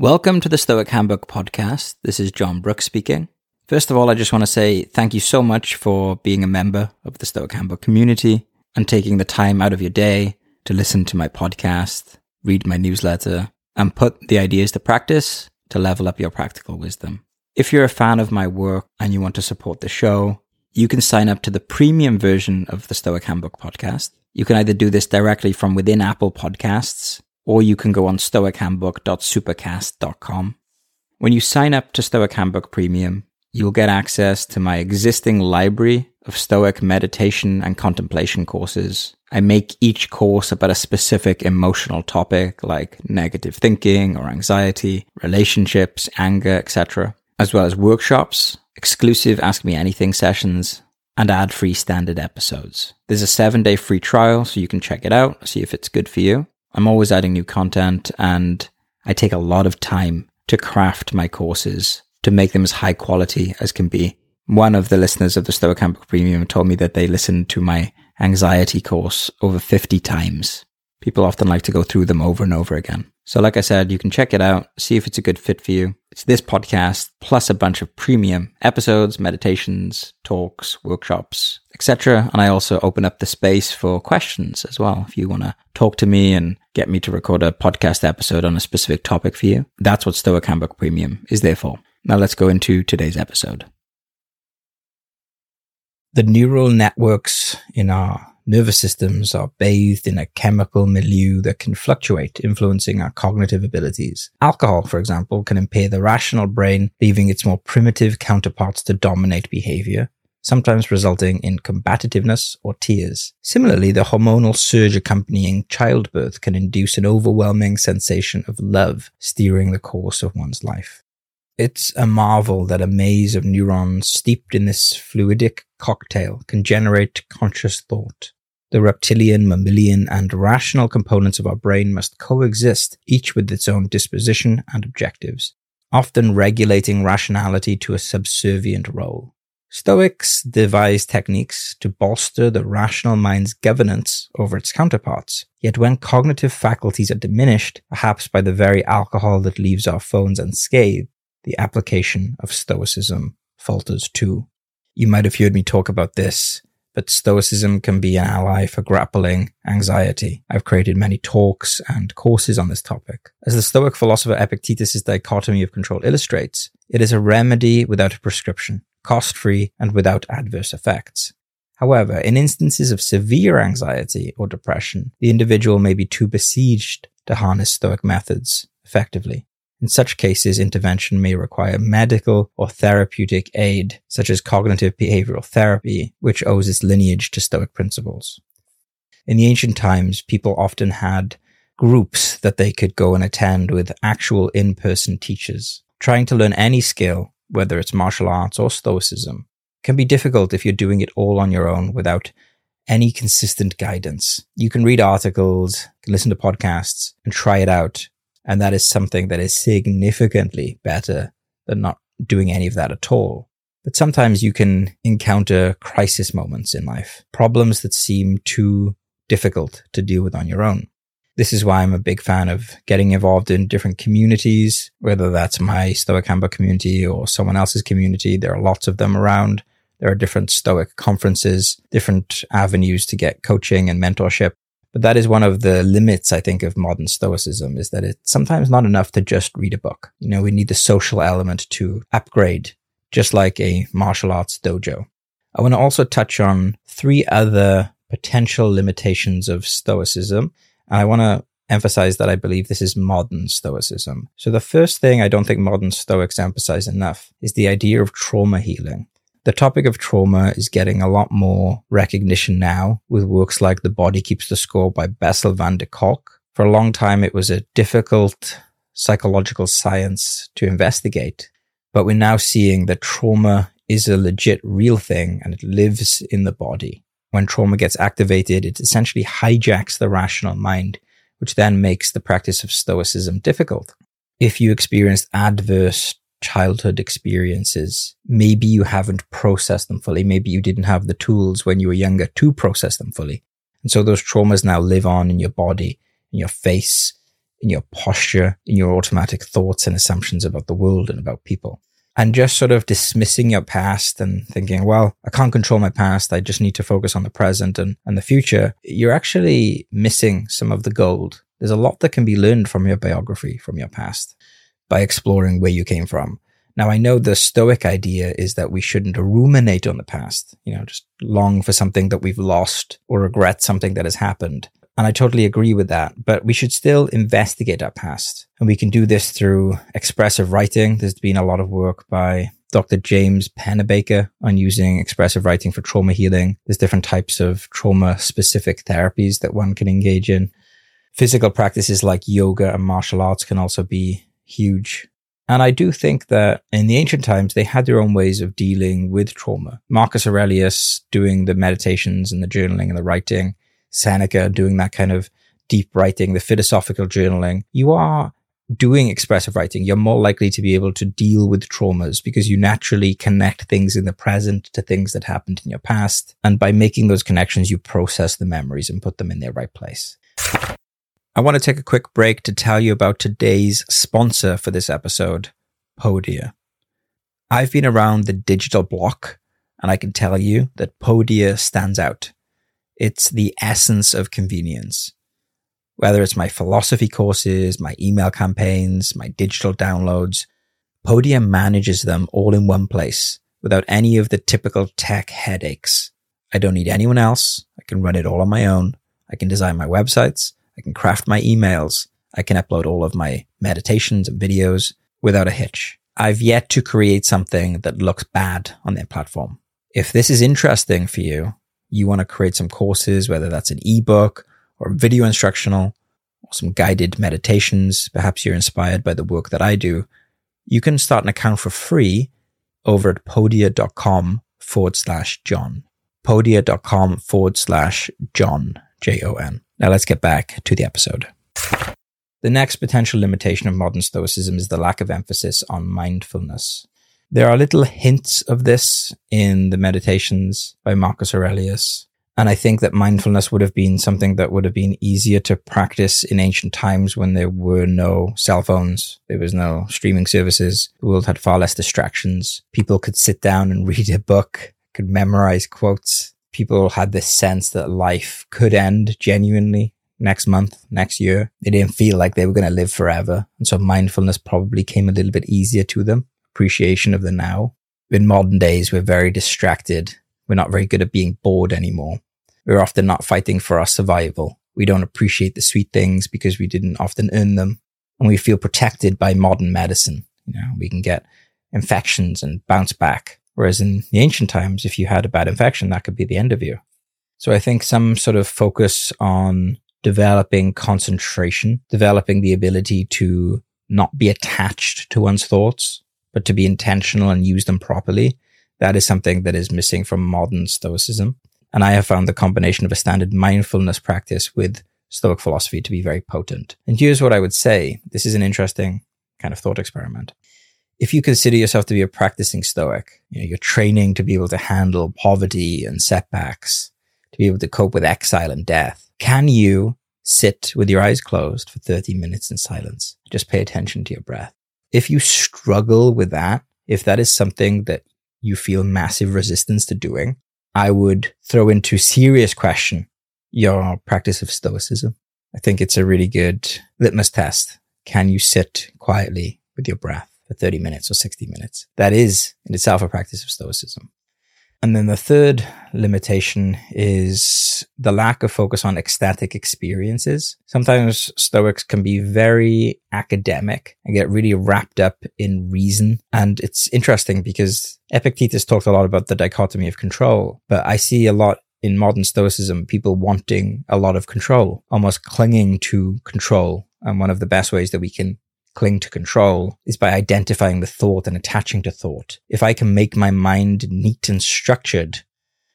Welcome to the Stoic Handbook podcast. This is Jon Brooks speaking. First of all, I just want to say thank you so much for being a member of the Stoic Handbook community and taking the time out of your day to listen to my podcast, read my newsletter, and put the ideas to practice to level up your practical wisdom. If you're a fan of my work and you want to support the show, you can sign up to the premium version of the Stoic Handbook podcast. You can either do this directly from within Apple Podcasts or you can go on stoichandbook.supercast.com. When you sign up to Stoic Handbook Premium, you'll get access to my existing library of Stoic meditation and contemplation courses. I make each course about a specific emotional topic like negative thinking or anxiety, relationships, anger, etc., as well as workshops, exclusive Ask Me Anything sessions, and ad free standard episodes. There's a seven day free trial, so you can check it out, see if it's good for you. I'm always adding new content and I take a lot of time to craft my courses to make them as high quality as can be. One of the listeners of the Stoic Handbook Premium told me that they listened to my anxiety course over 50 times. People often like to go through them over and over again. So, like I said, you can check it out, see if it's a good fit for you. It's this podcast plus a bunch of premium episodes, meditations, talks, workshops, etc. And I also open up the space for questions as well. If you want to talk to me and get me to record a podcast episode on a specific topic for you, that's what Stoic Handbook Premium is there for. Now, let's go into today's episode. The neural networks in our nervous systems are bathed in a chemical milieu that can fluctuate, influencing our cognitive abilities. Alcohol, for example, can impair the rational brain, leaving its more primitive counterparts to dominate behavior, sometimes resulting in combativeness or tears. Similarly, the hormonal surge accompanying childbirth can induce an overwhelming sensation of love, steering the course of one's life. It's a marvel that a maze of neurons steeped in this fluidic cocktail can generate conscious thought. The reptilian, mammalian, and rational components of our brain must coexist, each with its own disposition and objectives, often regulating rationality to a subservient role. Stoics devise techniques to bolster the rational mind's governance over its counterparts. Yet when cognitive faculties are diminished, perhaps by the very alcohol that leaves our phones unscathed, the application of Stoicism falters too. You might have heard me talk about this but Stoicism can be an ally for grappling anxiety. I've created many talks and courses on this topic. As the Stoic philosopher Epictetus' dichotomy of control illustrates, it is a remedy without a prescription, cost free and without adverse effects. However, in instances of severe anxiety or depression, the individual may be too besieged to harness Stoic methods effectively. In such cases, intervention may require medical or therapeutic aid, such as cognitive behavioral therapy, which owes its lineage to Stoic principles. In the ancient times, people often had groups that they could go and attend with actual in-person teachers. Trying to learn any skill, whether it's martial arts or stoicism, can be difficult if you're doing it all on your own without any consistent guidance. You can read articles, listen to podcasts and try it out, and that is something that is significantly better than not doing any of that at all. But sometimes you can encounter crisis moments in life, problems that seem too difficult to deal with on your own. This is why I'm a big fan of getting involved in different communities, whether that's my Stoic Handbook community or someone else's community. There are lots of them around. There are different Stoic conferences, different avenues to get coaching and mentorship. But that is one of the limits, I think, of modern stoicism is that it's sometimes not enough to just read a book. You know, we need the social element to upgrade, just like a martial arts dojo. I want to also touch on three other potential limitations of stoicism. And I want to emphasize that I believe this is modern stoicism. So the first thing I don't think modern stoics emphasize enough is the idea of trauma healing. The topic of trauma is getting a lot more recognition now with works like The Body Keeps the Score by Bessel van der Kolk. For a long time, it was a difficult psychological science to investigate, but we're now seeing that trauma is a legit real thing and it lives in the body. When trauma gets activated, it essentially hijacks the rational mind, which then makes the practice of stoicism difficult. If you experienced adverse childhood experiences. Maybe you haven't processed them fully. Maybe you didn't have the tools when you were younger to process them fully. And so those traumas now live on in your body, in your face, in your posture, in your automatic thoughts and assumptions about the world and about people. And just sort of dismissing your past and thinking, well, I can't control my past. I just need to focus on the present and, and the future. You're actually missing some of the gold. There's a lot that can be learned from your biography, from your past by exploring where you came from. Now, I know the Stoic idea is that we shouldn't ruminate on the past, you know, just long for something that we've lost or regret something that has happened. And I totally agree with that. But we should still investigate our past. And we can do this through expressive writing. There's been a lot of work by Dr. James Pennebaker on using expressive writing for trauma healing. There's different types of trauma specific therapies that one can engage in. Physical practices like yoga and martial arts can also be huge. And I do think that in the ancient times, they had their own ways of dealing with trauma. Marcus Aurelius doing the meditations and the journaling and the writing Seneca doing that kind of deep writing, the philosophical journaling, you are doing expressive writing, you're more likely to be able to deal with traumas because you naturally connect things in the present to things that happened in your past. And by making those connections, you process the memories and put them in their right place. I want to take a quick break to tell you about today's sponsor for this episode, Podia. I've been around the digital block and I can tell you that Podia stands out. It's the essence of convenience. Whether it's my philosophy courses, my email campaigns, my digital downloads, Podia manages them all in one place without any of the typical tech headaches. I don't need anyone else. I can run it all on my own. I can design my websites. I can craft my emails. I can upload all of my meditations and videos without a hitch. I've yet to create something that looks bad on their platform. If this is interesting for you, you want to create some courses, whether that's an ebook or video instructional or some guided meditations, perhaps you're inspired by the work that I do, you can start an account for free over at podia.com forward slash Jon. Podia.com forward slash Jon, J O N. Now let's get back to the episode. The next potential limitation of modern Stoicism is the lack of emphasis on mindfulness. There are little hints of this in the meditations by Marcus Aurelius. And I think that mindfulness would have been something that would have been easier to practice in ancient times when there were no cell phones. There was no streaming services. The world had far less distractions. People could sit down and read a book, could memorize quotes. People had this sense that life could end genuinely next month, next year. They didn't feel like they were going to live forever. And so mindfulness probably came a little bit easier to them appreciation of the now. In modern days, we're very distracted. We're not very good at being bored anymore. We're often not fighting for our survival. We don't appreciate the sweet things because we didn't often earn them. And we feel protected by modern medicine. You know, we can get infections and bounce back. Whereas in the ancient times, if you had a bad infection, that could be the end of you. So I think some sort of focus on developing concentration, developing the ability to not be attached to one's thoughts, but to be intentional and use them properly, that is something that is missing from modern Stoicism. And I have found the combination of a standard mindfulness practice with Stoic philosophy to be very potent. And here's what I would say. This is an interesting kind of thought experiment. If you consider yourself to be a practicing Stoic, you know, you're training to be able to handle poverty and setbacks, to be able to cope with exile and death. Can you sit with your eyes closed for 30 minutes in silence? Just pay attention to your breath if you struggle with that, if that is something that you feel massive resistance to doing, I would throw into serious question your practice of stoicism. I think it's a really good litmus test. Can you sit quietly with your breath for 30 minutes or 60 minutes? That is in itself a practice of stoicism. And then the third limitation is the lack of focus on ecstatic experiences. Sometimes Stoics can be very academic and get really wrapped up in reason. And it's interesting because Epictetus talked a lot about the dichotomy of control, but I see a lot in modern Stoicism, people wanting a lot of control, almost clinging to control. And one of the best ways that we can cling to control is by identifying the thought and attaching to thought. If I can make my mind neat and structured,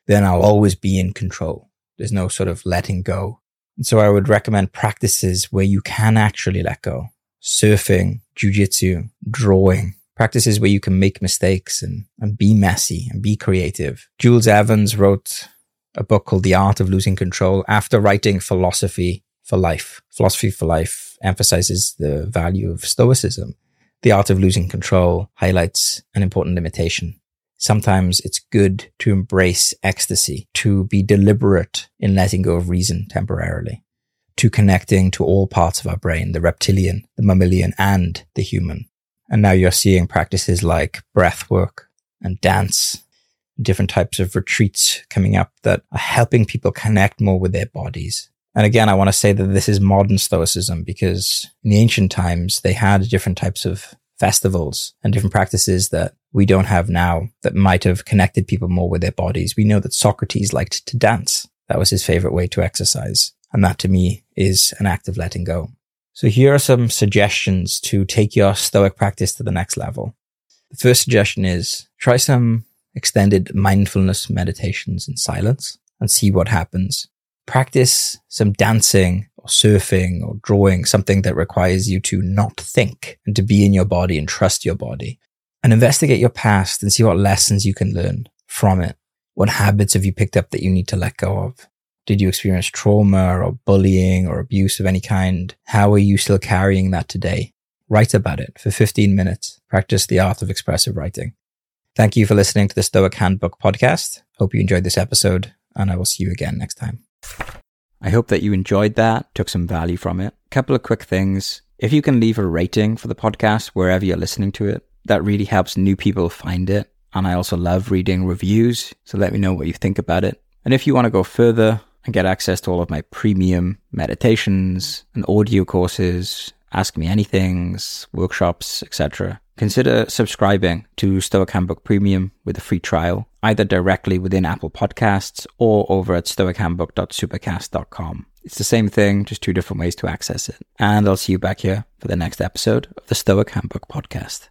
then I'll always be in control. There's no sort of letting go. And so I would recommend practices where you can actually let go. Surfing, jujitsu, drawing, practices where you can make mistakes and, and be messy and be creative. Jules Evans wrote a book called The Art of Losing Control after writing Philosophy for Life. Philosophy for Life emphasizes the value of stoicism. The art of losing control highlights an important limitation. Sometimes it's good to embrace ecstasy, to be deliberate in letting go of reason temporarily, to connecting to all parts of our brain, the reptilian, the mammalian, and the human. And now you're seeing practices like breath work and dance, different types of retreats coming up that are helping people connect more with their bodies. And again, I want to say that this is modern stoicism because in the ancient times, they had different types of festivals and different practices that we don't have now that might have connected people more with their bodies. We know that Socrates liked to dance. That was his favorite way to exercise. And that to me is an act of letting go. So here are some suggestions to take your stoic practice to the next level. The first suggestion is try some extended mindfulness meditations in silence and see what happens. Practice some dancing or surfing or drawing, something that requires you to not think and to be in your body and trust your body and investigate your past and see what lessons you can learn from it. What habits have you picked up that you need to let go of? Did you experience trauma or bullying or abuse of any kind? How are you still carrying that today? Write about it for 15 minutes. Practice the art of expressive writing. Thank you for listening to the Stoic Handbook podcast. Hope you enjoyed this episode and I will see you again next time. I hope that you enjoyed that, took some value from it. Couple of quick things. If you can leave a rating for the podcast wherever you're listening to it, that really helps new people find it. And I also love reading reviews. So let me know what you think about it. And if you want to go further, and get access to all of my premium meditations and audio courses, ask me anythings, workshops, etc. Consider subscribing to Stoic Handbook Premium with a free trial, either directly within Apple Podcasts or over at stoichandbook.supercast.com. It's the same thing, just two different ways to access it. And I'll see you back here for the next episode of the Stoic Handbook Podcast.